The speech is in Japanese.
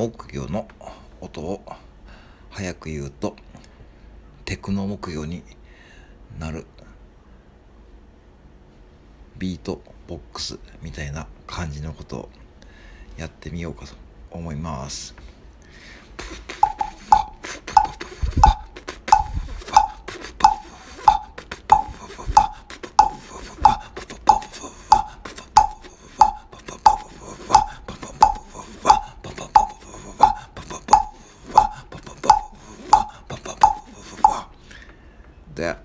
木魚の音を早く言うとテクノ木魚になるビートボックスみたいな感じのことをやってみようかと思います。that